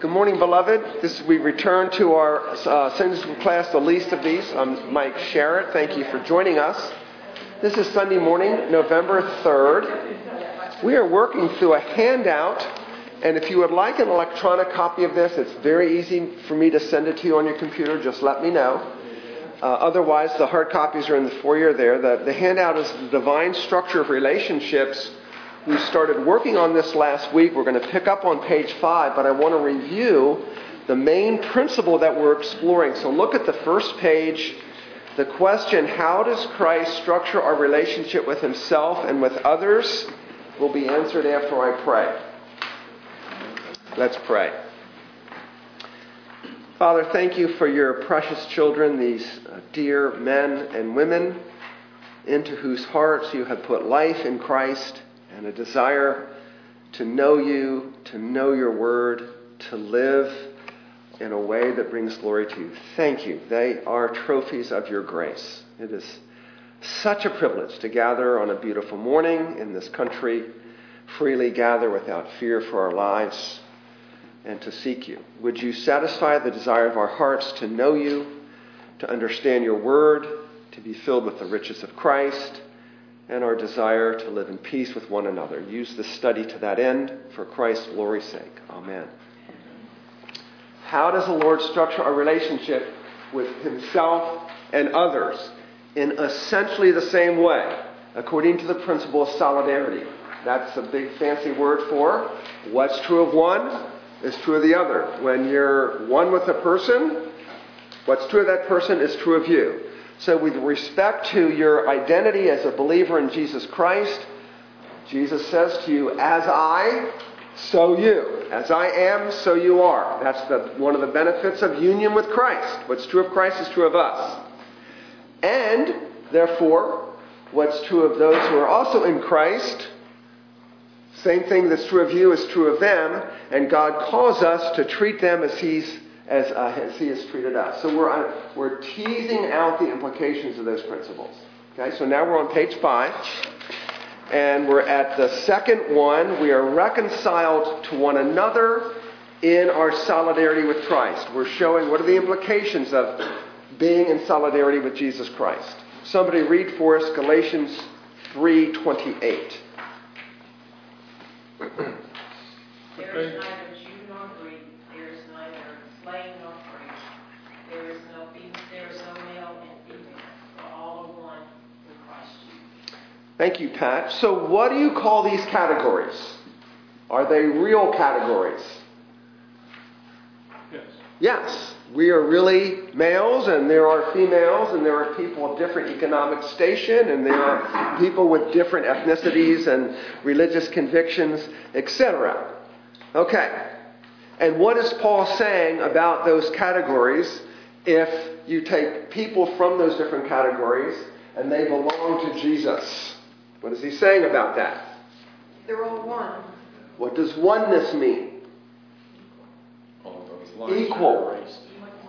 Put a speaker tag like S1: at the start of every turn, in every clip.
S1: Good morning, beloved. This we return to our uh, Sunday school class, the least of these. I'm Mike Sharrett. Thank you for joining us. This is Sunday morning, November 3rd. We are working through a handout, and if you would like an electronic copy of this, it's very easy for me to send it to you on your computer. Just let me know. Uh, otherwise, the hard copies are in the foyer there. The, the handout is the divine structure of relationships we started working on this last week. We're going to pick up on page five, but I want to review the main principle that we're exploring. So look at the first page. The question, how does Christ structure our relationship with himself and with others, will be answered after I pray. Let's pray. Father, thank you for your precious children, these uh, dear men and women, into whose hearts you have put life in Christ and a desire to know you, to know your word, to live in a way that brings glory to you. Thank you. They are trophies of your grace. It is such a privilege to gather on a beautiful morning in this country, freely gather without fear for our lives, and to seek you. Would you satisfy the desire of our hearts to know you, to understand your word, to be filled with the riches of Christ? And our desire to live in peace with one another. Use this study to that end for Christ's glory's sake. Amen. How does the Lord structure our relationship with Himself and others? In essentially the same way, according to the principle of solidarity. That's a big fancy word for what's true of one is true of the other. When you're one with a person, what's true of that person is true of you. So, with respect to your identity as a believer in Jesus Christ, Jesus says to you, As I, so you. As I am, so you are. That's the, one of the benefits of union with Christ. What's true of Christ is true of us. And, therefore, what's true of those who are also in Christ, same thing that's true of you is true of them, and God calls us to treat them as He's as, uh, as he has treated us. So we're, uh, we're teasing out the implications of those principles. Okay, so now we're on page five, and we're at the second one. We are reconciled to one another in our solidarity with Christ. We're showing what are the implications of being in solidarity with Jesus Christ. Somebody read for us Galatians 3:28. Thank you, Pat. So, what do you call these categories? Are they real categories?
S2: Yes.
S1: Yes. We are really males, and there are females, and there are people of different economic station, and there are people with different ethnicities and religious convictions, etc. Okay. And what is Paul saying about those categories if you take people from those different categories and they belong to Jesus? What is he saying about that?
S3: They're all one.
S1: What does oneness mean?
S2: All those lines
S1: Equal.
S2: are erased.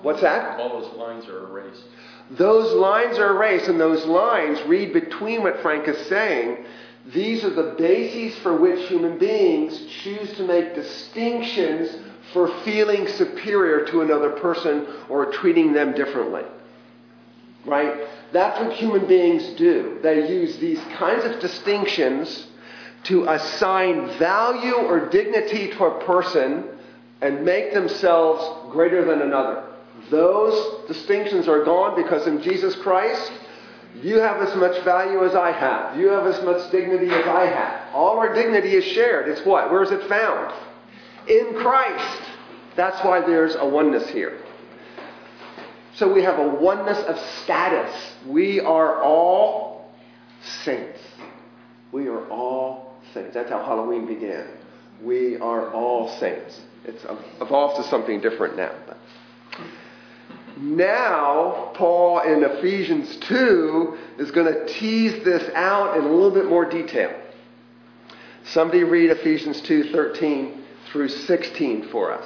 S1: What's that?
S2: All those lines are erased.
S1: Those lines are erased, and those lines read between what Frank is saying. These are the bases for which human beings choose to make distinctions for feeling superior to another person or treating them differently. Right? That's what human beings do. They use these kinds of distinctions to assign value or dignity to a person and make themselves greater than another. Those distinctions are gone because in Jesus Christ, you have as much value as I have. You have as much dignity as I have. All our dignity is shared. It's what? Where is it found? In Christ. That's why there's a oneness here. So we have a oneness of status. We are all saints. We are all saints. That's how Halloween began. We are all saints. It's evolved to something different now. But now, Paul in Ephesians 2 is going to tease this out in a little bit more detail. Somebody read Ephesians 2 13 through 16 for us.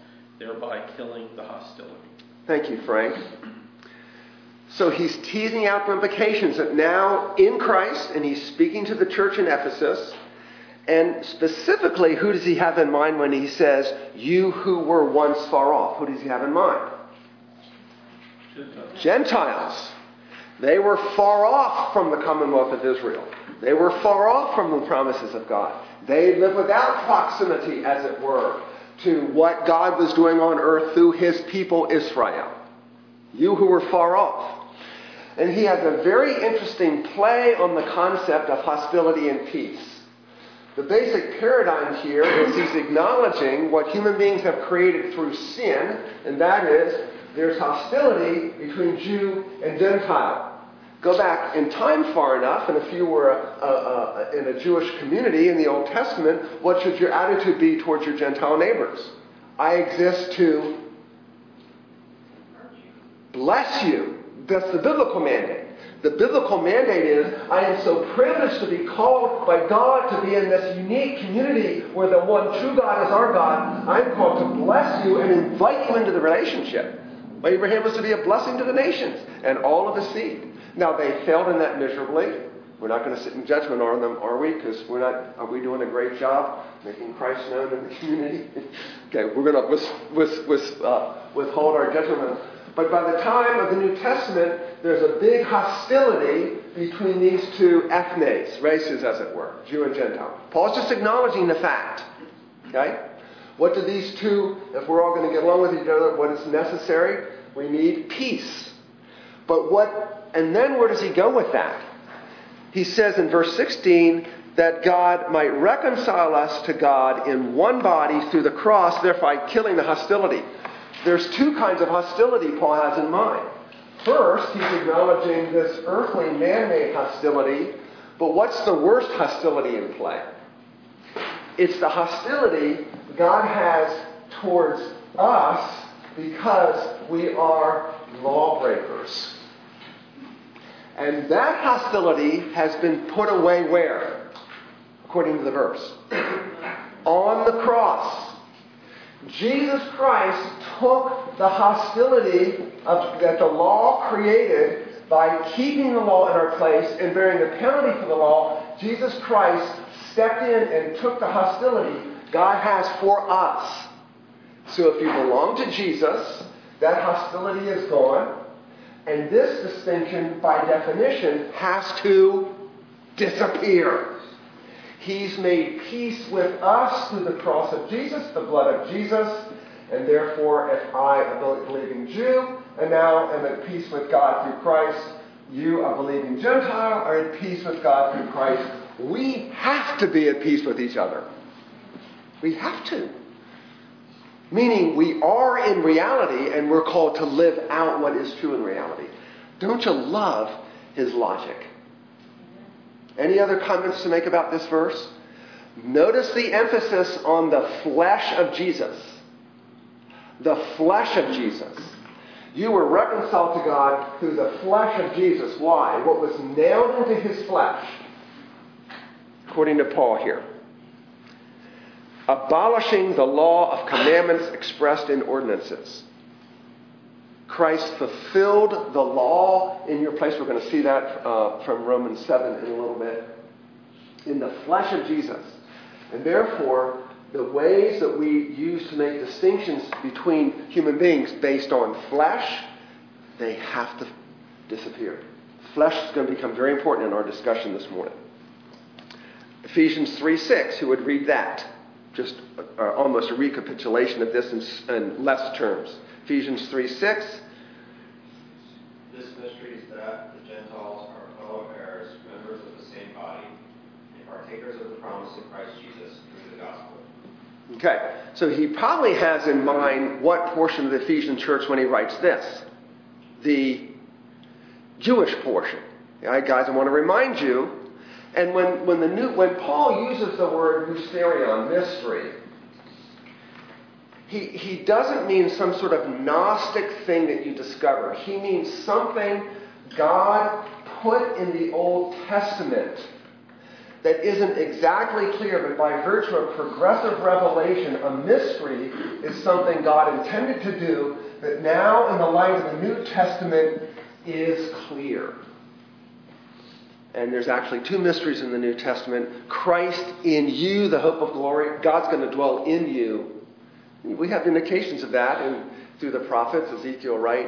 S2: thereby killing the hostility.
S1: Thank you, Frank. So he's teasing out the implications that now in Christ, and he's speaking to the church in Ephesus, and specifically, who does he have in mind when he says, You who were once far off? Who does he have in mind? Gentiles. They were far off from the commonwealth of Israel. They were far off from the promises of God. They lived without proximity, as it were, to what God was doing on earth through his people Israel. You who were far off. And he has a very interesting play on the concept of hostility and peace. The basic paradigm here is he's acknowledging what human beings have created through sin, and that is there's hostility between Jew and Gentile. Go back in time far enough, and if you were a, a, a, in a Jewish community in the Old Testament, what should your attitude be towards your Gentile neighbors? I exist to bless you. That's the biblical mandate. The biblical mandate is I am so privileged to be called by God to be in this unique community where the one true God is our God. I'm called to bless you and invite you into the relationship. Abraham was to be a blessing to the nations and all of his seed. Now, they failed in that miserably. We're not going to sit in judgment on them, are we? Because we're not. Are we doing a great job making Christ known in the community? okay, we're going to with, with, with, uh, withhold our judgment. But by the time of the New Testament, there's a big hostility between these two ethnes, races, as it were, Jew and Gentile. Paul's just acknowledging the fact. Okay? What do these two, if we're all going to get along with each other, what is necessary? We need peace. But what, and then where does he go with that? He says in verse 16 that God might reconcile us to God in one body through the cross, thereby killing the hostility. There's two kinds of hostility Paul has in mind. First, he's acknowledging this earthly man made hostility, but what's the worst hostility in play? It's the hostility God has towards us because we are lawbreakers. And that hostility has been put away where? According to the verse. On the cross. Jesus Christ took the hostility of, that the law created by keeping the law in our place and bearing the penalty for the law. Jesus Christ stepped in and took the hostility God has for us. So if you belong to Jesus, that hostility is gone. And this distinction, by definition, has to disappear. He's made peace with us through the cross of Jesus, the blood of Jesus, and therefore, if I, a believing Jew, and now am at peace with God through Christ, you, a believing Gentile, are at peace with God through Christ. We have to be at peace with each other. We have to. Meaning, we are in reality, and we're called to live out what is true in reality. Don't you love his logic? Any other comments to make about this verse? Notice the emphasis on the flesh of Jesus. The flesh of Jesus. You were reconciled to God through the flesh of Jesus. Why? What was nailed into his flesh, according to Paul here. Abolishing the law of commandments expressed in ordinances. Christ fulfilled the law in your place. We're going to see that uh, from Romans 7 in a little bit. In the flesh of Jesus. And therefore, the ways that we use to make distinctions between human beings based on flesh, they have to disappear. Flesh is going to become very important in our discussion this morning. Ephesians 3 6, who would read that? Just uh, almost a recapitulation of this in, in less terms. Ephesians 3 6.
S4: This mystery is that the Gentiles are fellow heirs, members of the same body, and partakers of the promise in Christ Jesus through the gospel.
S1: Okay, so he probably has in mind what portion of the Ephesian church when he writes this? The Jewish portion. All right, guys, I want to remind you And when, when, the new, when Paul uses the word mysterion, mystery, he, he doesn't mean some sort of Gnostic thing that you discover. He means something God put in the Old Testament that isn't exactly clear, but by virtue of progressive revelation, a mystery is something God intended to do that now, in the light of the New Testament, is clear. And there's actually two mysteries in the New Testament Christ in you, the hope of glory. God's going to dwell in you we have indications of that in, through the prophets, Ezekiel, right?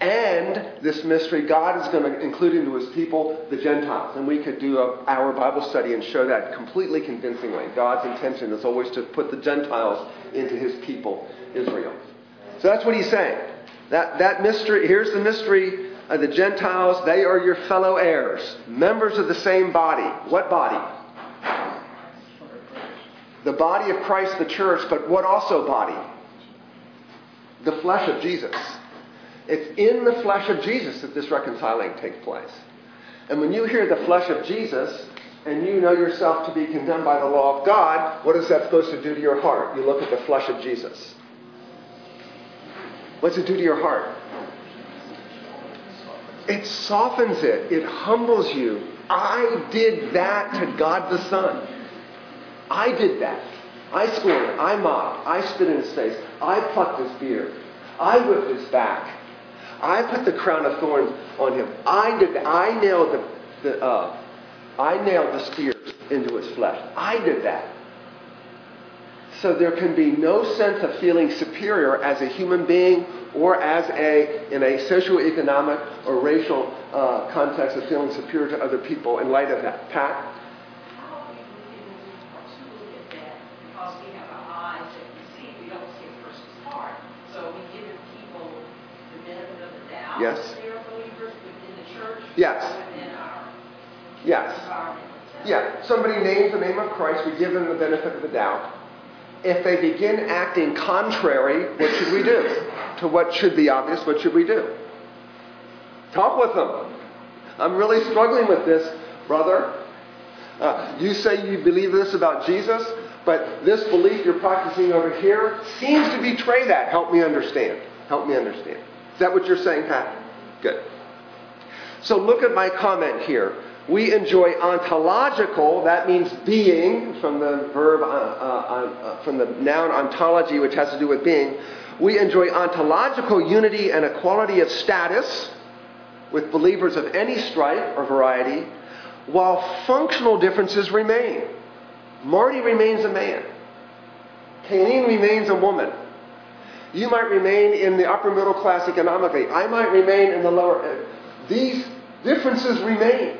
S1: And this mystery, God is going to include into his people the Gentiles. And we could do our Bible study and show that completely convincingly. God's intention is always to put the Gentiles into his people, Israel. So that's what he's saying. That, that mystery, here's the mystery of the Gentiles. They are your fellow heirs, members of the same body. What body? the body of Christ, the church, but what also body? The flesh of Jesus. It's in the flesh of Jesus that this reconciling takes place. And when you hear the flesh of Jesus, and you know yourself to be condemned by the law of God, what is that supposed to do to your heart? You look at the flesh of Jesus. What's it do to your heart? It softens it, it humbles you. I did that to God the Son. I did that. I scored it. I mocked. I spit in his face. I plucked his beard. I whipped his back. I put the crown of thorns on him. I did. I nailed the. the uh, I nailed the spears into his flesh. I did that. So there can be no sense of feeling superior as a human being or as a in a socioeconomic or racial uh, context of feeling superior to other people in light of that. Pat. Yes. Yes. Yes. Yeah. Somebody names the name of Christ, we give them the benefit of the doubt. If they begin acting contrary, what should we do? To what should be obvious, what should we do? Talk with them. I'm really struggling with this, brother. Uh, you say you believe this about Jesus, but this belief you're practicing over here seems to betray that. Help me understand. Help me understand. Is that what you're saying, Pat? Good. So look at my comment here. We enjoy ontological, that means being, from the verb, uh, uh, uh, from the noun ontology, which has to do with being. We enjoy ontological unity and equality of status with believers of any stripe or variety, while functional differences remain. Marty remains a man. Canine remains a woman. You might remain in the upper middle class economically. I might remain in the lower. These differences remain.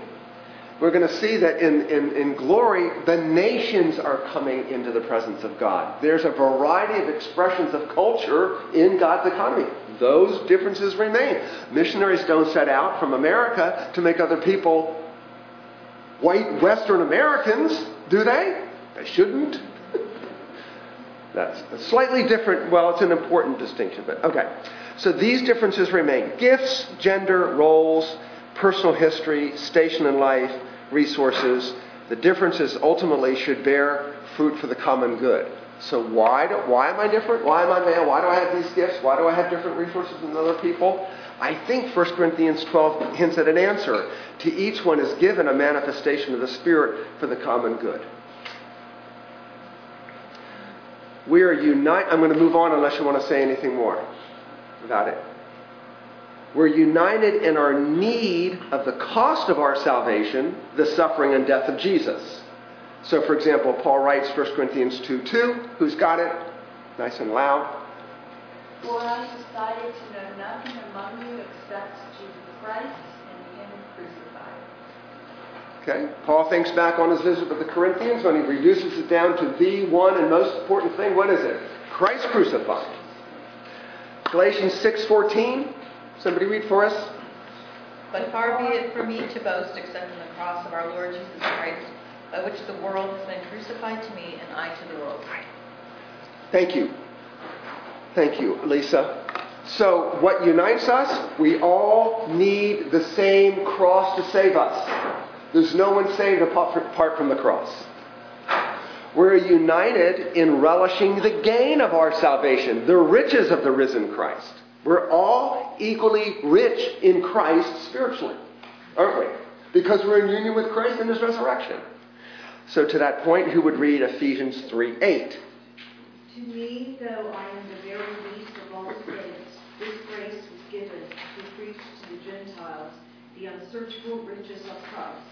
S1: We're going to see that in, in, in glory, the nations are coming into the presence of God. There's a variety of expressions of culture in God's economy. Those differences remain. Missionaries don't set out from America to make other people white Western Americans, do they? They shouldn't. That's a slightly different, well, it's an important distinction, but okay. So these differences remain gifts, gender, roles, personal history, station in life, resources. The differences ultimately should bear fruit for the common good. So why do, why am I different? Why am I male? Why do I have these gifts? Why do I have different resources than other people? I think 1 Corinthians 12 hints at an answer. To each one is given a manifestation of the Spirit for the common good. We are united. I'm going to move on unless you want to say anything more about it. We're united in our need of the cost of our salvation, the suffering and death of Jesus. So, for example, Paul writes 1 Corinthians 2 2. Who's got it? Nice and loud.
S3: For I decided to know nothing among you except Jesus Christ and Him crucified.
S1: Okay? Paul thinks back on his visit with the Corinthians when he reduces it down to the one and most important thing. What is it? Christ crucified. Galatians 6:14. Somebody read for us.
S5: But far be it from me to boast except in the cross of our Lord Jesus Christ, by which the world has been crucified to me and I to the world.
S1: Thank you. Thank you, Lisa. So, what unites us? We all need the same cross to save us. There's no one saved apart from the cross. We're united in relishing the gain of our salvation, the riches of the risen Christ. We're all equally rich in Christ spiritually, aren't we? Because we're in union with Christ in his resurrection. So, to that point, who would read Ephesians 3 8?
S3: To me, though I am the very least of all saints, this grace was given to preach to the Gentiles the unsearchable riches of Christ,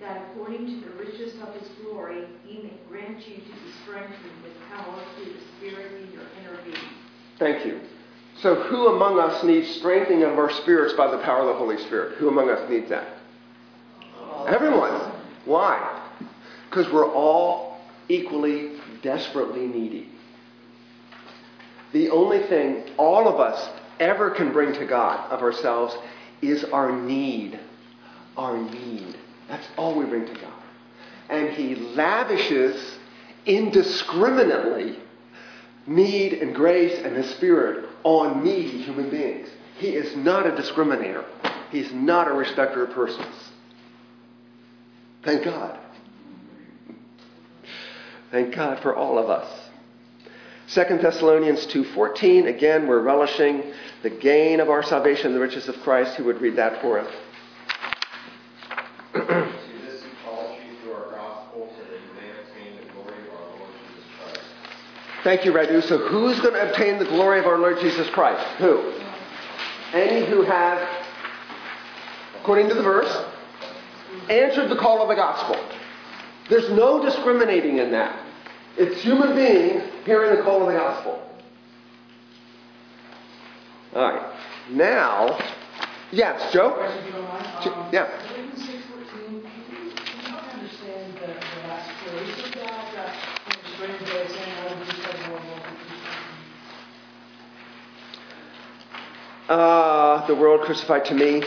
S3: that according to the riches of his glory, he may grant you to be strengthened with power through the Spirit in your inner being.
S1: Thank you. So, who among us needs strengthening of our spirits by the power of the Holy Spirit? Who among us needs that? Everyone. Why? Because we're all equally, desperately needy. The only thing all of us ever can bring to God of ourselves is our need. Our need. That's all we bring to God. And He lavishes indiscriminately need and grace and His Spirit on needy human beings. He is not a discriminator, He's not a respecter of persons. Thank God. Thank God for all of us. 2 Thessalonians 2:14 again we're relishing the gain of our salvation the riches of Christ who would read that for us.
S4: to this he calls you through our gospel so that you may obtain the glory of our Lord Jesus Christ.
S1: Thank you, Radu. So who's going to obtain the glory of our Lord Jesus Christ? Who? Any who have, according to the verse, answered the call of the gospel. There's no discriminating in that. It's human beings hearing the call of the gospel. All right. Now, yes, Joe?
S6: If you don't mind, um,
S1: Yeah.
S6: Galatians six fourteen, can you, can you understand the, the last phrase of that, that, when it's strange way of saying, I would just have one more
S1: Uh, the world crucified to me.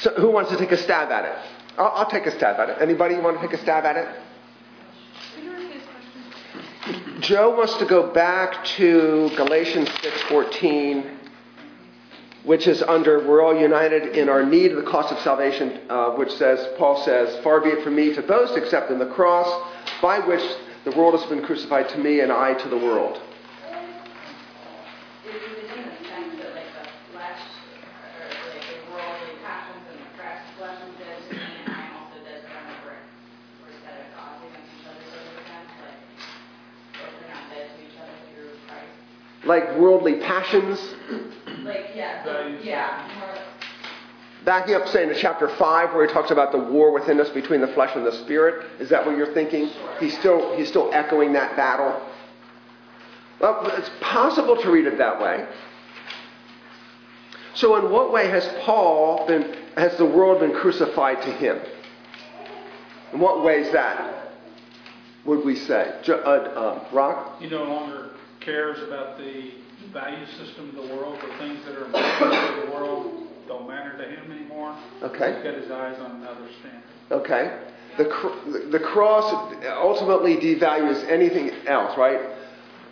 S1: So who wants to take a stab at it? I'll, I'll take a stab at it. Anybody want to take a stab at it? Joe wants to go back to Galatians 6:14, which is under "We're all united in our need of the cost of salvation," uh, which says, Paul says, "Far be it from me to boast except in the cross, by which the world has been crucified to me, and I to the world."
S7: Like worldly passions. Like, yeah, so, yeah, more,
S1: Backing up, saying to chapter 5, where he talks about the war within us between the flesh and the spirit. Is that what you're thinking? He's still, he's still echoing that battle. Well, it's possible to read it that way. So, in what way has Paul been, has the world been crucified to him? In what way is that? Would we say? Jo- uh, uh, Rock?
S8: He no longer cares about the value system of the world, the things that are important to the world don't matter to him anymore.
S1: Okay.
S8: He's got his eyes on another standard.
S1: Okay. The, cr- the cross ultimately devalues anything else, right?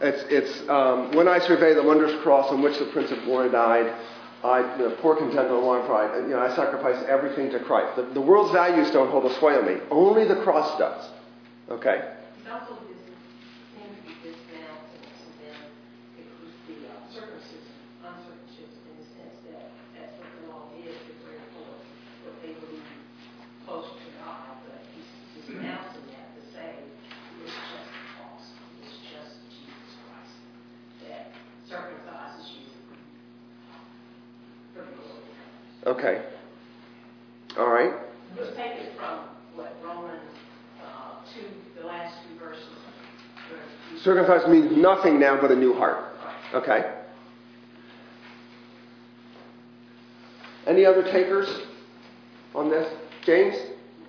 S1: It's, it's um, when I survey the wondrous cross on which the Prince of Glory died, I, the poor content and long pride, you know, I sacrifice everything to Christ. The, the world's values don't hold a sway on me. Only the cross does. Okay?
S9: It also is, can be dismounted to them, it was the uh, circumcision, uncircumcision, in the sense that that's what the law is, to bring forth what they believe close to God, but he's dismounting that to say, it's just the cross, it's just Jesus Christ that circumcises you for the glory.
S1: Okay. All right.
S9: Let's take it from, what, Romans, uh, two, the last two verses. where
S1: Circumcised means nothing now but a new heart. Okay. Any other takers on this? James?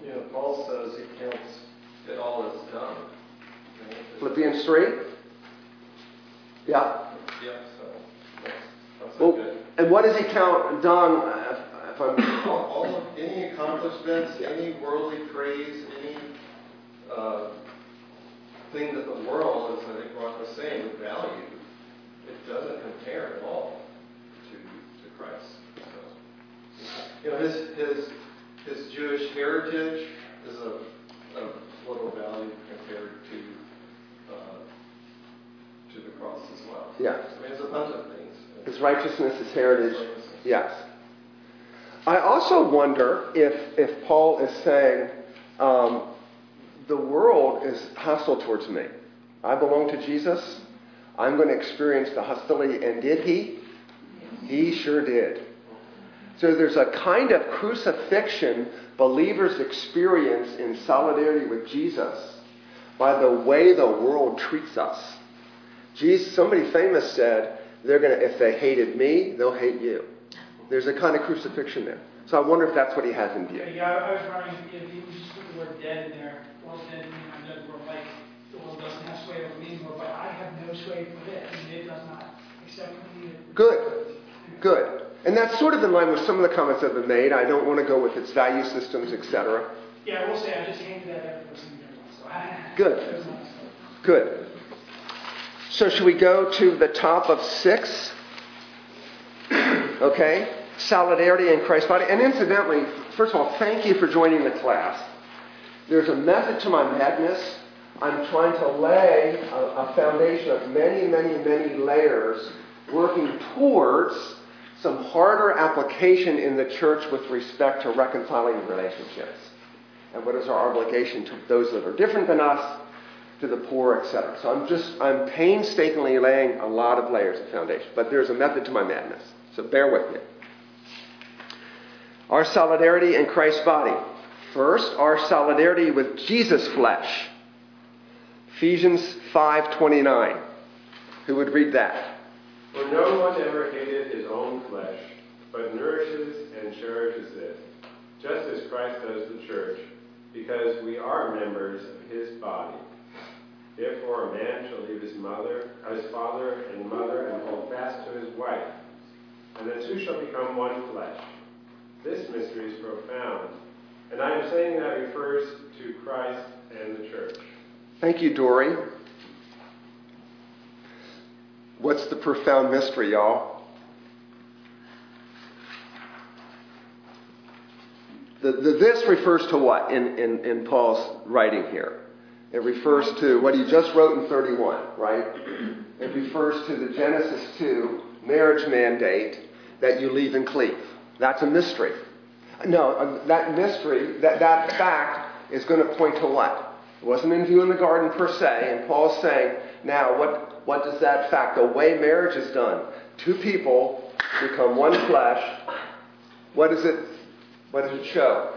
S10: You know, Paul says he counts it all as done.
S1: Philippians 3? Yeah.
S10: Yeah, so that's, that's a
S1: Well,
S10: good.
S1: and what does he count done?
S10: Any accomplishments, any worldly praise, any, uh, thing that the world, as I think Rock was saying, would value, it doesn't compare at all to, to Christ. So, you know, his, his his Jewish heritage is of, of little value compared to, uh, to the cross as well.
S1: Yes.
S10: I mean, it's a bunch of things.
S1: His righteousness, his heritage. Yes. I also wonder if, if Paul is saying, um, the world is hostile towards me. I belong to Jesus. I'm going to experience the hostility. And did he? He sure did. So there's a kind of crucifixion believers experience in solidarity with Jesus by the way the world treats us. Jesus, somebody famous said, they're going to, if they hated me, they'll hate you. There's a kind of crucifixion there. So I wonder if that's what he has in view.
S6: Yeah, I was wondering if you just put the word dead in there, well, dead, I know the word like, the world doesn't have sway over me anymore, but I have no sway for it, and it does not accept me.
S1: Good. Good. And that's sort of in line with some of the comments that have been made. I don't want to go with its value systems, etc.
S6: Yeah, I will say, I just handed that out to so I.
S1: Good.
S6: Was.
S1: Good. So should we go to the top of six? Okay? Solidarity in Christ's body. And incidentally, first of all, thank you for joining the class. There's a method to my madness. I'm trying to lay a, a foundation of many, many, many layers working towards some harder application in the church with respect to reconciling relationships. And what is our obligation to those that are different than us, to the poor, etc. So I'm just, I'm painstakingly laying a lot of layers of foundation. But there's a method to my madness. So bear with me. Our solidarity in Christ's body. First, our solidarity with Jesus' flesh. Ephesians 5:29. Who would read that?
S11: For no one ever hated his own flesh, but nourishes and cherishes it, just as Christ does the church, because we are members of his body. Therefore, a man shall leave his mother, his father and mother, and hold fast to his wife, and the two shall become one flesh. This mystery is profound, and I am saying that refers to Christ and the church.
S1: Thank you, Dory. What's the profound mystery, y'all? The, the, this refers to what in, in, in Paul's writing here? It refers to what he just wrote in 31, right? It refers to the Genesis 2 marriage mandate that you leave and cleave. That's a mystery. No, uh, that mystery, that, that fact is going to point to what? It wasn't in view in the garden per se, and Paul's saying, now what, what does that fact, the way marriage is done, two people become one flesh, what does it, what does it show?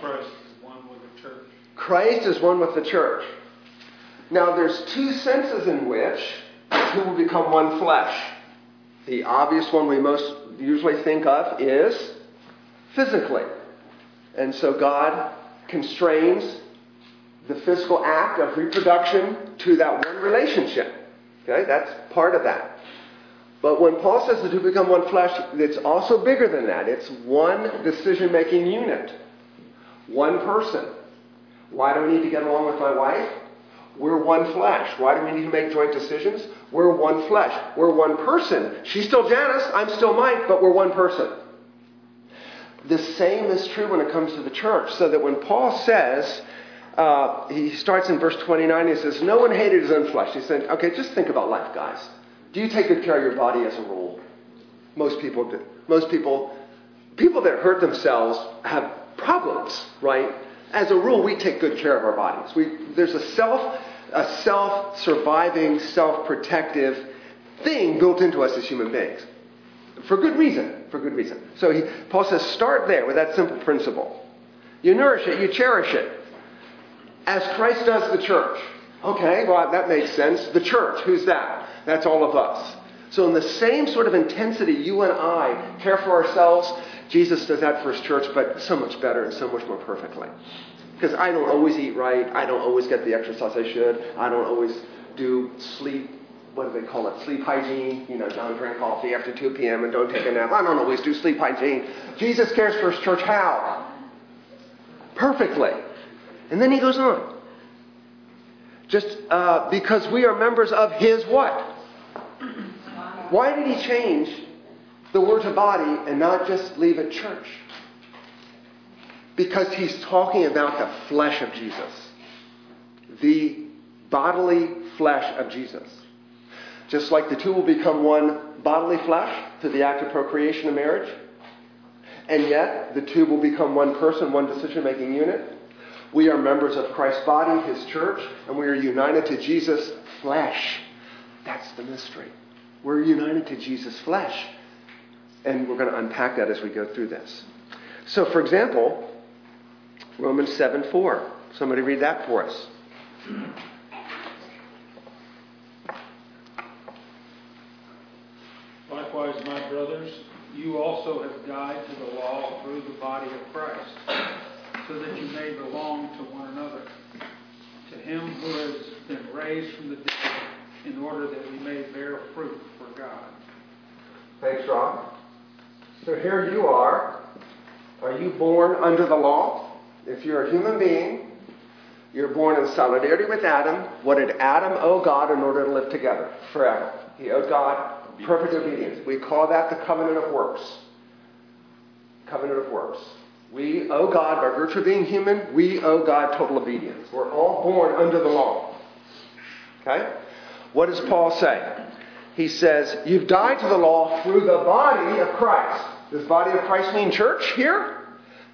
S8: Christ is one with the church.
S1: Christ is one with the church. Now, there's two senses in which the two will become one flesh. The obvious one we most usually think of is physically. And so God constrains the physical act of reproduction to that one relationship. Okay, that's part of that. But when Paul says the two become one flesh, it's also bigger than that. It's one decision making unit, one person. Why do I need to get along with my wife? We're one flesh. Why do we need to make joint decisions? We're one flesh. We're one person. She's still Janice, I'm still Mike, but we're one person. The same is true when it comes to the church. So that when Paul says, uh, he starts in verse 29, he says, No one hated his own flesh. He said, Okay, just think about life, guys. Do you take good care of your body as a rule? Most people do. Most people, people that hurt themselves have problems, right? As a rule, we take good care of our bodies. We, there's a self, a self-surviving, self-protective thing built into us as human beings. For good reason. For good reason. So he, Paul says, start there with that simple principle. You nourish it, you cherish it. As Christ does the church. Okay, well, that makes sense. The church, who's that? That's all of us. So, in the same sort of intensity, you and I care for ourselves. Jesus does that for his church, but so much better and so much more perfectly. Because I don't always eat right. I don't always get the exercise I should. I don't always do sleep what do they call it? Sleep hygiene. You know, don't drink coffee after 2 p.m. and don't take a nap. I don't always do sleep hygiene. Jesus cares for his church how? Perfectly. And then he goes on. Just uh, because we are members of his what? Why did he change the word to body and not just leave it church? Because he's talking about the flesh of Jesus, the bodily flesh of Jesus. Just like the two will become one bodily flesh through the act of procreation of marriage, and yet the two will become one person, one decision making unit. We are members of Christ's body, his church, and we are united to Jesus' flesh. That's the mystery. We're united to Jesus' flesh. And we're going to unpack that as we go through this. So, for example, Romans 7 4. Somebody read that for us.
S8: Likewise, my brothers, you also have died to the law through the body of Christ, so that you may belong to one another. To him who has been raised from the dead, in order that we may bear fruit for God.
S1: Thanks, Rob. So here you are. Are you born under the law? If you're a human being, you're born in solidarity with Adam. What did Adam owe God in order to live together forever? He owed God perfect obedience. We call that the covenant of works. Covenant of works. We owe God, by virtue of being human, we owe God total obedience. We're all born under the law. Okay? What does Paul say? He says, You've died to the law through the body of Christ. Does body of Christ mean church here?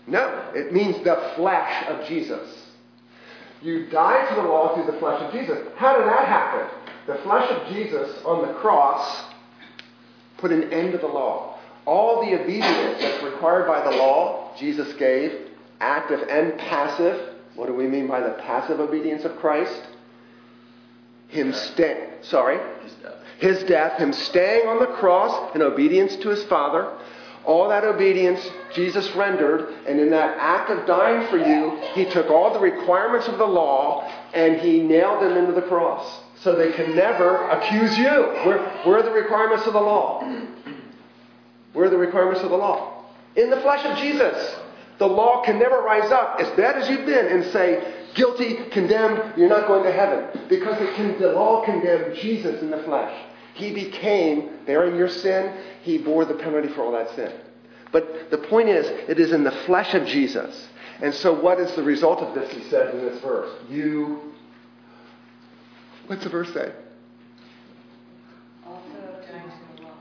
S1: No, it means the flesh of Jesus. You died to the law through the flesh of Jesus. How did that happen? The flesh of Jesus on the cross put an end to the law. All the obedience that's required by the law, Jesus gave, active and passive. What do we mean by the passive obedience of Christ? Him staying, sorry?
S2: His death.
S1: His death, him staying on the cross in obedience to his Father. All that obedience Jesus rendered, and in that act of dying for you, he took all the requirements of the law and he nailed them into the cross. So they can never accuse you. Where, where are the requirements of the law? Where are the requirements of the law? In the flesh of Jesus. The law can never rise up, as bad as you've been, and say, guilty, condemned, you're not going to heaven. Because it can, the law condemned Jesus in the flesh. He became, bearing your sin, he bore the penalty for all that sin. But the point is, it is in the flesh of Jesus. And so, what is the result of this, he says in this verse? You. What's the verse say?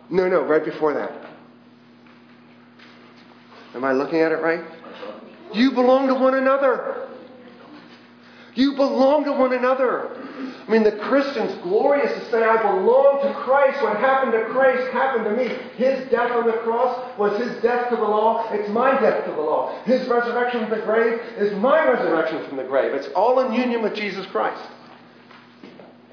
S1: No, no, right before that. Am I looking at it right? You belong to one another. You belong to one another. I mean, the Christian's glorious to say, I belong to Christ. What happened to Christ happened to me. His death on the cross was his death to the law. It's my death to the law. His resurrection from the grave is my resurrection from the grave. It's all in union with Jesus Christ.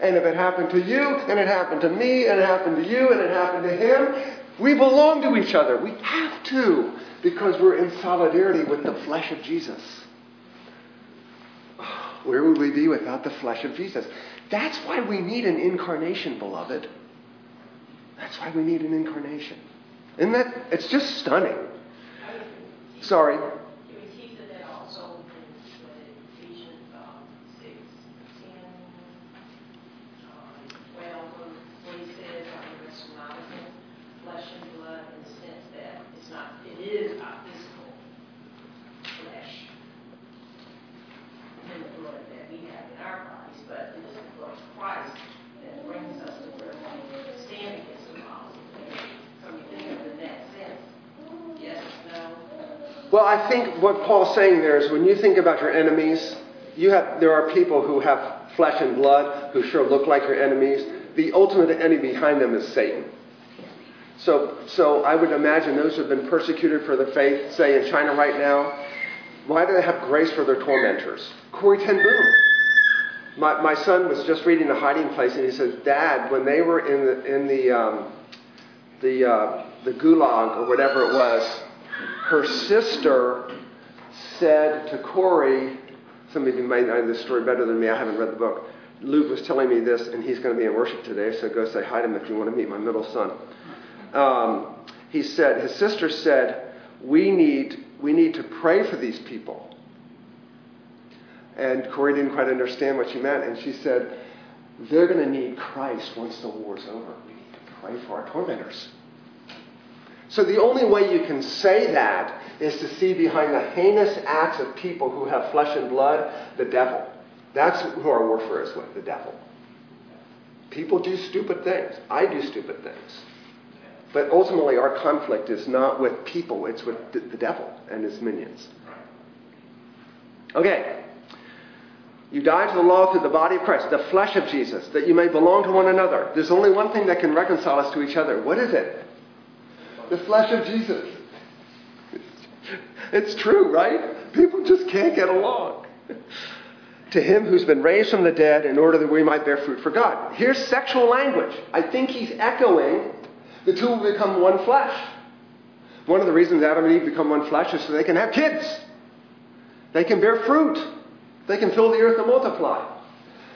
S1: And if it happened to you, and it happened to me, and it happened to you, and it happened to him, we belong to each other. We have to, because we're in solidarity with the flesh of Jesus. Where would we be without the flesh of Jesus? That's why we need an incarnation, beloved. That's why we need an incarnation. Isn't that? It's just stunning. Sorry.
S9: Can we teach it that also in Ephesians um, 6, 10, um, 12, when he says, um, it's not against flesh and blood in the sense that it's not, it is our physical flesh and the blood that we have in our bodies, but it is the blood of Christ that brings us to where we stand against the law. So we think of it in that sense. Yes, no,
S1: Well, I think what Saying there is when you think about your enemies, you have there are people who have flesh and blood who sure look like your enemies. The ultimate enemy behind them is Satan. So, so I would imagine those who have been persecuted for the faith, say in China right now, why do they have grace for their tormentors? Corrie ten Boom. My, my son was just reading The Hiding Place, and he says, Dad, when they were in the in the um, the uh, the gulag or whatever it was, her sister said to Corrie, some of you might know this story better than me. I haven't read the book. Luke was telling me this, and he's going to be in worship today, so go say hi to him if you want to meet my middle son. Um, he said, his sister said, we need, we need to pray for these people. And Corrie didn't quite understand what she meant, and she said, they're going to need Christ once the war's over. We need to pray for our tormentors. So the only way you can say that is to see behind the heinous acts of people who have flesh and blood the devil. That's who our warfare is with, the devil. People do stupid things. I do stupid things. But ultimately, our conflict is not with people, it's with the devil and his minions. Okay. You die to the law through the body of Christ, the flesh of Jesus, that you may belong to one another. There's only one thing that can reconcile us to each other. What is it? The flesh of Jesus. It's true, right? People just can't get along. to him who's been raised from the dead in order that we might bear fruit for God. Here's sexual language. I think he's echoing the two will become one flesh. One of the reasons Adam and Eve become one flesh is so they can have kids. They can bear fruit. They can fill the earth and multiply.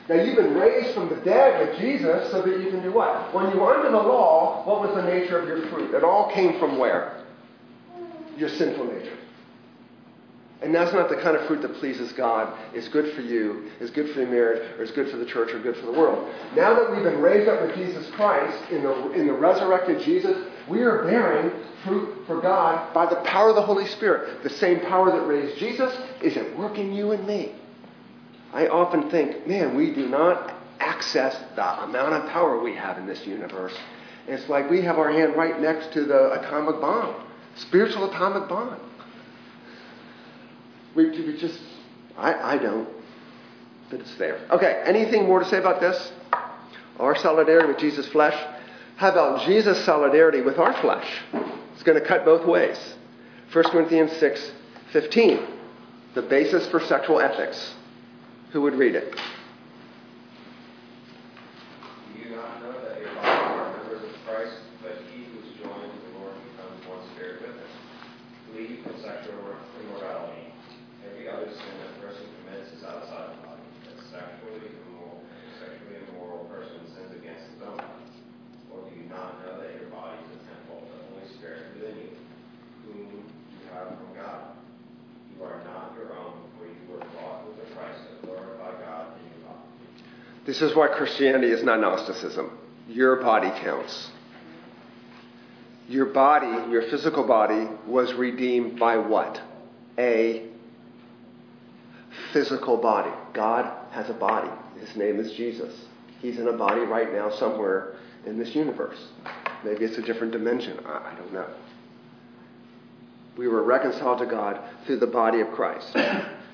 S1: Now you've been raised from the dead with Jesus so that you can do what? When you were under the law, what was the nature of your fruit? It all came from where? Your sinful nature. And that's not the kind of fruit that pleases God, is good for you, is good for your marriage, or is good for the church, or good for the world. Now that we've been raised up with Jesus Christ, in the, in the resurrected Jesus, we are bearing fruit for God by the power of the Holy Spirit. The same power that raised Jesus is at work in you and me. I often think, man, we do not access the amount of power we have in this universe. It's like we have our hand right next to the atomic bomb, spiritual atomic bond. We, we just, I, I don't, but it's there. Okay, anything more to say about this? Our solidarity with Jesus' flesh? How about Jesus' solidarity with our flesh? It's going to cut both ways. 1 Corinthians 6 15, the basis for sexual ethics. Who would read it? This is why Christianity is not Gnosticism. Your body counts. Your body, your physical body, was redeemed by what? A physical body. God has a body. His name is Jesus. He's in a body right now somewhere in this universe. Maybe it's a different dimension. I, don't know. We were reconciled to God through the body of Christ.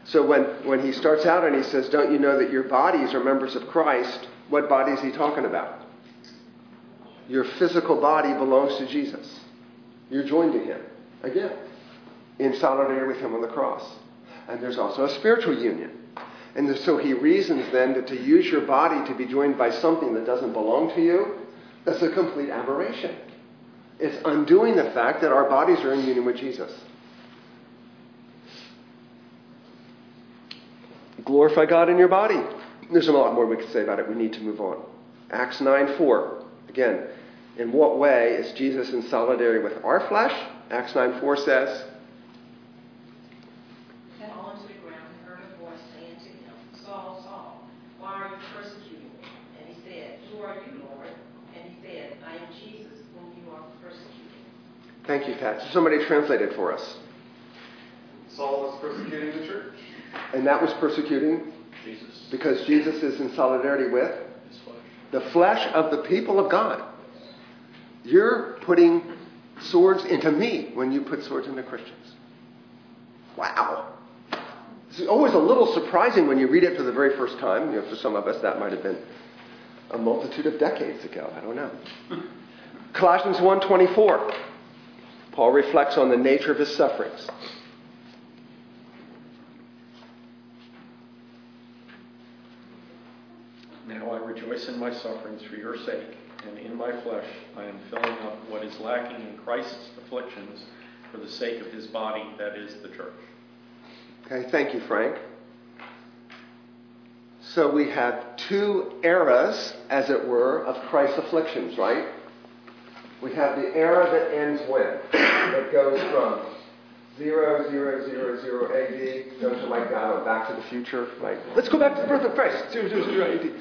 S1: So when, when he starts out and he says, Don't you know that your bodies are members of Christ? What body is he talking about? Your physical body belongs to Jesus. You're joined to him. Again, in solidarity with him on the cross. And there's also a spiritual union. And so he reasons then that to use your body to be joined by something that doesn't belong to you, that's a complete aberration. It's undoing the fact that our bodies are in union with Jesus. Glorify God in your body. There's a lot more we could say about it. We need to move on. Acts 9 4. Again, in what way is Jesus in solidarity with our flesh? Acts 9 4 says,
S9: Fallen to the ground and heard a voice saying to him, Saul, Saul, why are you persecuting me? And he said, Who are you, Lord? And he said, I am Jesus, whom you are persecuting.
S1: Thank you, Pat. Somebody translated for us.
S10: Saul was persecuting the church.
S1: And that was persecuting
S2: Jesus.
S1: Because Jesus is in solidarity with the flesh of the people of God. You're putting swords into me when you put swords into Christians. Wow. It's always a little surprising when you read it for the very first time. You know, for some of us, that might have been a multitude of decades ago. I don't know. Colossians 1.24. Paul reflects on the nature of his sufferings.
S2: Now I rejoice in my sufferings for your sake, and in my flesh I am filling up what is lacking in Christ's afflictions for the sake of his body, that is the church.
S1: Okay, thank you, Frank. So we have two eras, as it were, of Christ's afflictions, right? We have the era that ends when? That goes from 0, 0, 0, 0 AD, don't you like that, or Back to the Future? Like, let's go back to the birth of Christ, 0, 0, 0 AD.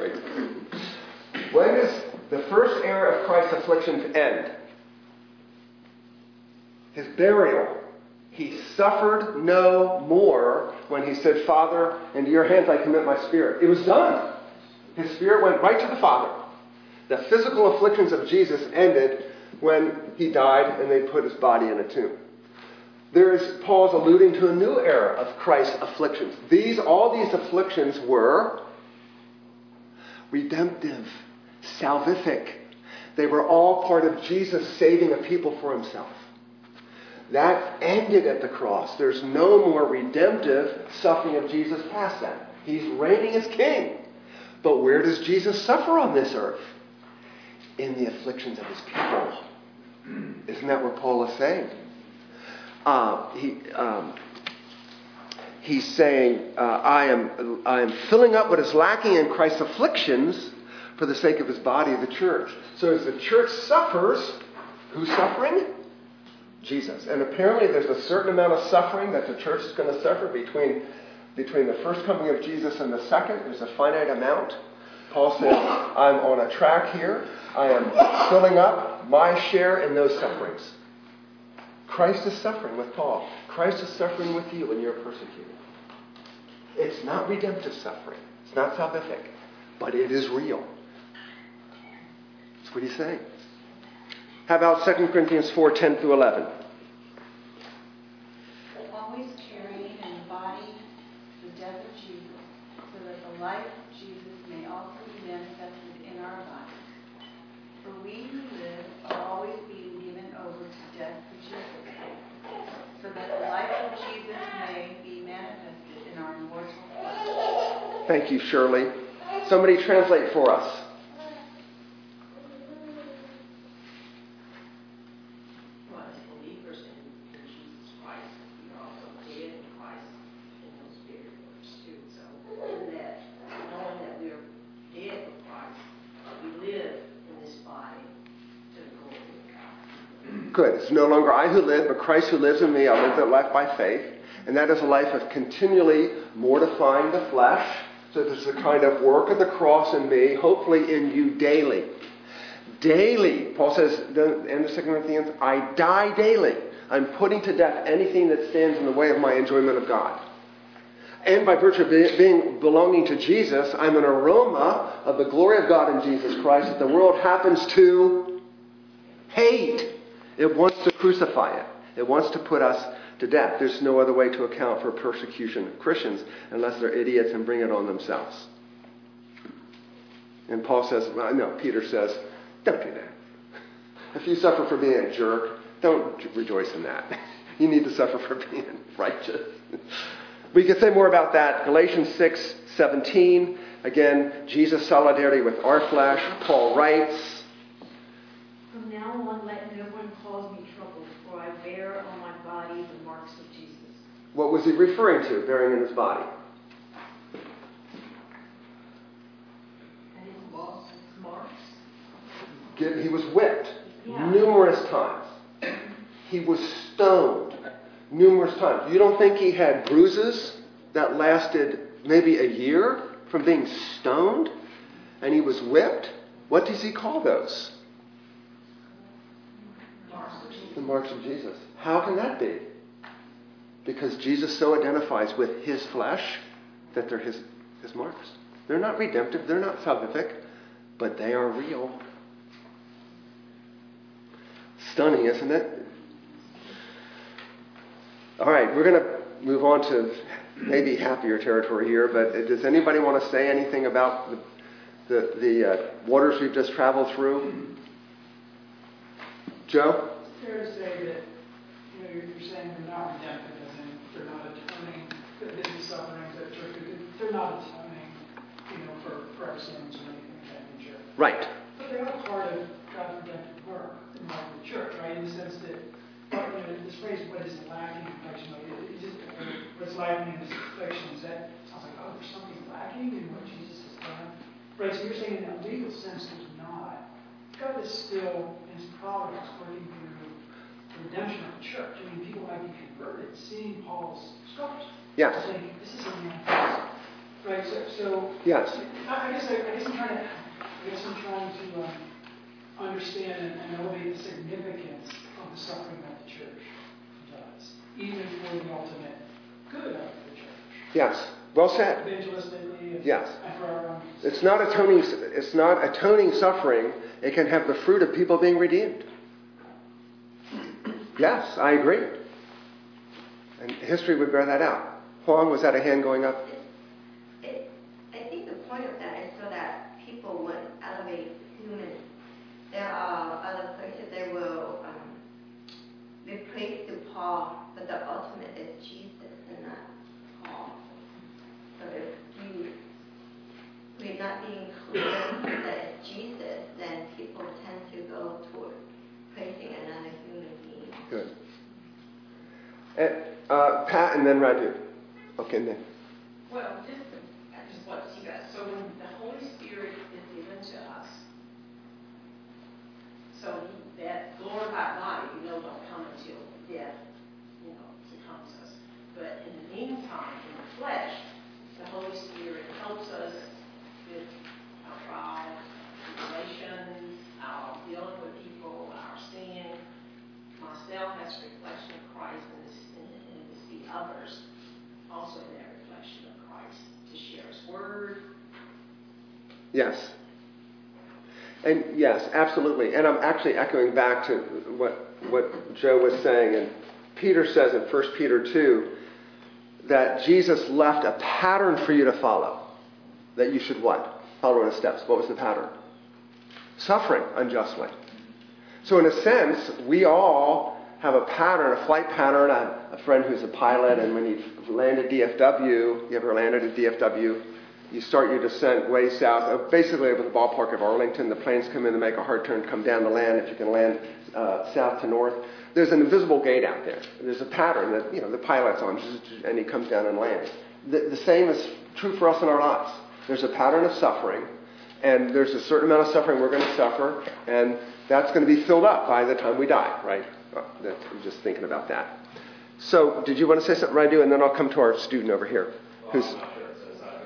S1: Is great. When does the first era of Christ's afflictions end? his burial. He suffered no more when he said, Father, into your hands I commit my spirit. It was done. His spirit went right to the Father. The physical afflictions of Jesus ended when he died and they put his body in a tomb. There's Paul's alluding to a new era of Christ's afflictions. These all these afflictions were redemptive, salvific. They were all part of Jesus saving a people for himself. That ended at the cross. There's no more redemptive suffering of Jesus past that. He's reigning as king. But where does Jesus suffer on this earth? In the afflictions of his people. Isn't that what Paul is saying? Uh, he, um, he's saying, uh, I, am, I am filling up what is lacking in Christ's afflictions for the sake of his body, the church. So as the church suffers, who's suffering? Jesus. And apparently there's a certain amount of suffering that the church is going to suffer between, between the first coming of Jesus and the second. There's a finite amount. Paul says, I'm on a track here. I am filling up my share in those sufferings. Christ is suffering with Paul. Christ is suffering with you when you're persecuted. It's not redemptive suffering. It's not salvific. But it is real. That's what he's saying. How about 2 Corinthians 4 10 through 11?
S3: Always carrying in the body the death of Jesus, so that the life of Jesus may also be manifested in our bodies. For we who live are always being given over to death for Jesus, so that the life of Jesus may be manifested in our mortal flesh.
S1: Thank you, Shirley. Somebody translate for us.
S9: Well, as believers in, in Jesus Christ, we are also dead in Christ in those spirit works too. So in that, knowing that we're dead with Christ, we live in this you, Shirley. Somebody translate for us.
S1: Good. It's no longer I who live, but Christ who lives in me. I live that life by faith. And that is a life of continually mortifying the flesh. So there's a kind of work of the cross in me, hopefully in you daily. Daily, Paul says in the 2 Corinthians, I die daily. I'm putting to death anything that stands in the way of my enjoyment of God. And by virtue of being belonging to Jesus, I'm an aroma of the glory of God in Jesus Christ that the world happens to hate. It wants to crucify it. It wants to put us to death. There's no other way to account for persecution of Christians unless they're idiots and bring it on themselves. And Paul says, well, no, Peter says, don't do that. If you suffer for being a jerk, don't rejoice in that. You need to suffer for being righteous. We could say more about that. Galatians 6 17. Again, Jesus' solidarity with our flesh. Paul writes,
S3: From now on, let no one cause me trouble, for I bear on my body the marks of Jesus.
S1: What was he referring to, bearing in his body?
S3: And his marks, his marks.
S1: Get- He was whipped
S3: Yeah.
S1: numerous times. He was stoned numerous times. You don't think he had bruises that lasted maybe a year from being stoned? And he was whipped? What does he call those? The marks of Jesus. How can that be? Because Jesus so identifies with his flesh that they're his, his marks. They're not redemptive, they're not salvific, but they are real. Stunning, isn't it? All right, we're going to move on to maybe happier territory here, but does anybody want to say anything about the, the, the uh, waters we've just traveled through? Joe?
S6: Fair to say that, you know, you're saying they're not redemptive, as in they're not atoning, that these sufferings that they're not atoning, you know, for, for our sins or anything of that nature.
S1: Right.
S6: But they are part of God's redemptive work in the life of the church, right? In the sense that, but, you know, this phrase, what is lacking in affection, like, it, it just, what's lacking in this affection is that, sounds like, oh, there's something lacking in what Jesus has done. Right, so you're saying in a legal sense there's not. God is still, in his providence, working through the redemption of the church. I mean, people might be converted seeing Paul's scriptures.
S1: Yes.
S6: Saying, this is a man. Right, so, so
S1: Yes.
S6: I I guess, I I guess I'm trying to, I guess I'm trying to um, understand and and elevate the significance of the suffering of the church. Does, even for the ultimate good of the church.
S1: Yes. Well said.
S6: Evangelistically
S1: Yes.
S6: and for our own.
S1: It's not atoning. It's not atoning suffering. It can have the fruit of people being redeemed. Yes, I agree. And history would bear that out. Huang, was that a hand going up?
S12: It, I think the point of that is so that people would elevate human. There are other places they will um, praise to Paul, but the ultimate is Jesus and not Paul. So if you we're not being clear that it's Jesus, then people tend to go toward praising another human being.
S1: Good. And, uh, Pat and then Radu. Okay, and then.
S9: Well, just, I just want to see that, so when the Holy Spirit is given to us, so that glorified body, we know don't come until death, you know, he comes us. But in the meantime, in the flesh, the Holy Spirit helps us with our trials, tribulations, our dealing with people, our sin. Myself as a reflection of Christ and to, and and to see others also in that reflection of Christ, to share His Word.
S1: Yes. And yes, absolutely. And I'm actually echoing back to what, what Joe was saying. And Peter says in 1 Peter 2 that Jesus left a pattern for you to follow. That you should what? Follow in his steps. What was the pattern? Suffering unjustly. So, in a sense, we all have a pattern, a flight pattern. I have a friend who's a pilot, and when he landed DFW, you ever landed at DFW? You start your descent way south, uh, basically over the ballpark of Arlington. The planes come in to make a hard turn, come down to land. If you can land uh, south to north, there's an invisible gate out there. There's a pattern that you know the pilot's on, and he comes down and lands. The, the same is true for us in our lives. There's a pattern of suffering, and there's a certain amount of suffering we're going to suffer, and that's going to be filled up by the time we die, right? Uh, I'm just thinking about that. So, did you want to say something, Radu? And then I'll come to our student over here, who's
S4: I'm not sure it says that.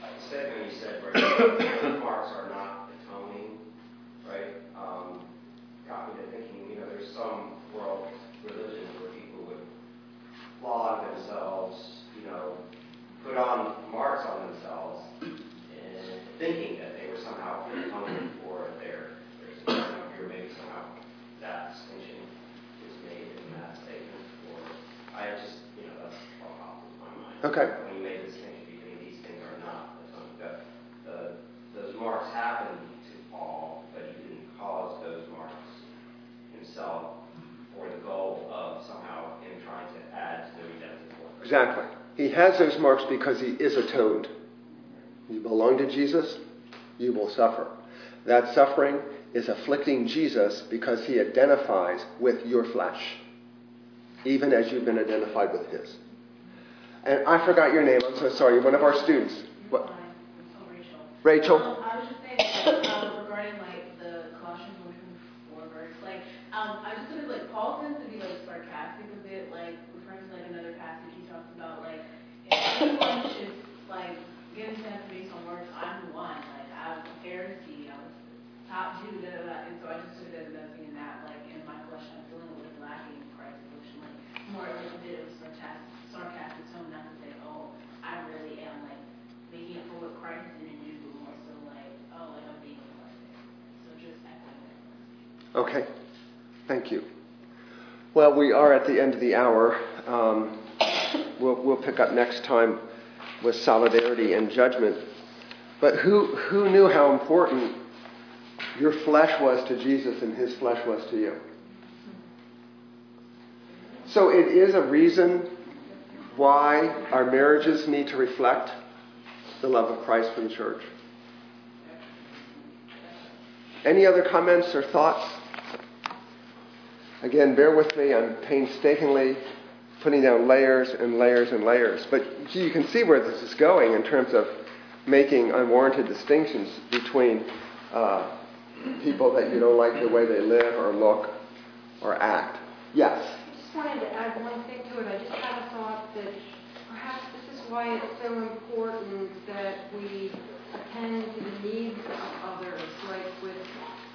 S4: but The right, marks are not atoning, right? Um, got me to thinking, you know, there's some world religions where people would flog themselves, you know, put on marks on themselves, and thinking that they were somehow atoning for their, their sin. You're maybe somehow that distinction is made in that statement, or I just, you know, that's what popped into my mind.
S1: Okay.
S4: When you made the distinction between these things are not atoning, that the, those marks happened to Paul, but he didn't cause those marks himself for the goal of somehow him trying to add to the redemptive work.
S1: Exactly. He has those marks because he is atoned. You belong to Jesus, you will suffer. That suffering is afflicting Jesus because he identifies with your flesh, even as you've been identified with his. And I forgot your name. I'm so sorry. One of our students. What?
S7: Rachel.
S1: Rachel.
S7: Um, I was just saying, um, regarding like the Colossians one twenty four verse, like, um, I just gonna, like, Paul tends to be like sarcastic a bit, like, referring to like another passage he talks about, like, if anyone should, like, get intent based on works, I'm the one, like, I was a Pharisee, I was top Jew, da, da, da, and so I just took it as another thing in that, like, in my flesh, I'm feeling a like lacking in Christ, which like, more like a bit of sarcastic, sarcastic tone, not to say, oh, I really am, like, making it for what Christ didn't do, but more so like, oh, like I'm being reflected. So just echoing that.
S1: Okay. Thank you. Well, we are at the end of the hour. Um, we'll, we'll pick up next time with solidarity and judgment. But who, who knew how important your flesh was to Jesus and his flesh was to you? So it is a reason why our marriages need to reflect the love of Christ for the church. Any other comments or thoughts? Again, bear with me. I'm painstakingly putting down layers and layers and layers. But you can see where this is going in terms of making unwarranted distinctions between uh, people that you don't like the way they live or look or act. Yes.
S13: I just wanted to add one thing to it. I just had a thought that perhaps this is why it's so important that we attend to the needs of others, like with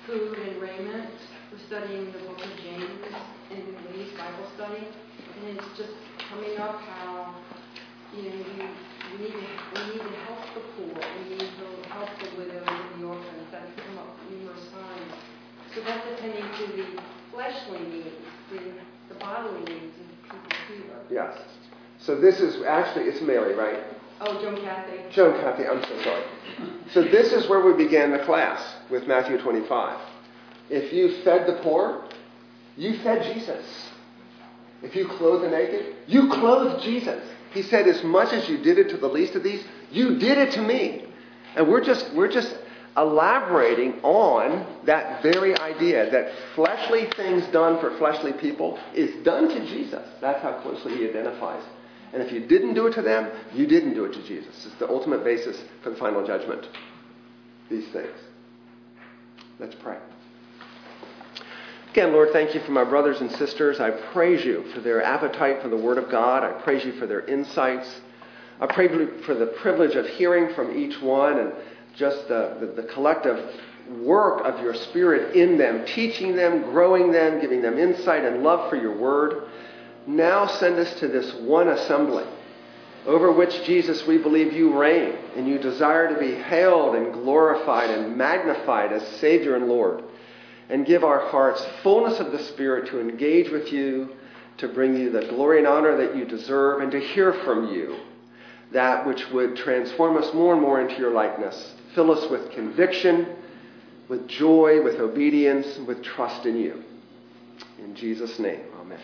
S13: food and raiment. Studying the book of James in Lee's Bible study. And and it's just coming up how, you know, we, we need to, we need to help the poor, we need to help the widows and the orphans, that's come up numerous times. So that's attending to the fleshly needs, the, the bodily needs of people here.
S1: Yes. So this is actually, it's Mary, right?
S13: Oh, Joan Cathy.
S1: Joan Cathy, I'm so sorry. So this is where we began the class with Matthew 25. If you fed the poor, you fed Jesus. If you clothed the naked, you clothed Jesus. He said, as much as you did it to the least of these, you did it to me. And we're just, we're just elaborating on that very idea that fleshly things done for fleshly people is done to Jesus. That's how closely he identifies. And if you didn't do it to them, you didn't do it to Jesus. It's the ultimate basis for the final judgment. These things. Let's pray. Again, Lord, thank you for my brothers and sisters. I praise you for their appetite for the Word of God. I praise you for their insights. I pray for the privilege of hearing from each one and just the, the, the, collective work of your Spirit in them, teaching them, growing them, giving them insight and love for your Word. Now send us to this one assembly over which, Jesus, we believe you reign and you desire to be hailed and glorified and magnified as Savior and Lord and give our hearts fullness of the Spirit to engage with you, to bring you the glory and honor that you deserve, and to hear from you that which would transform us more and more into your likeness. Fill us with conviction, with joy, with obedience, with trust in you. In Jesus' name, amen.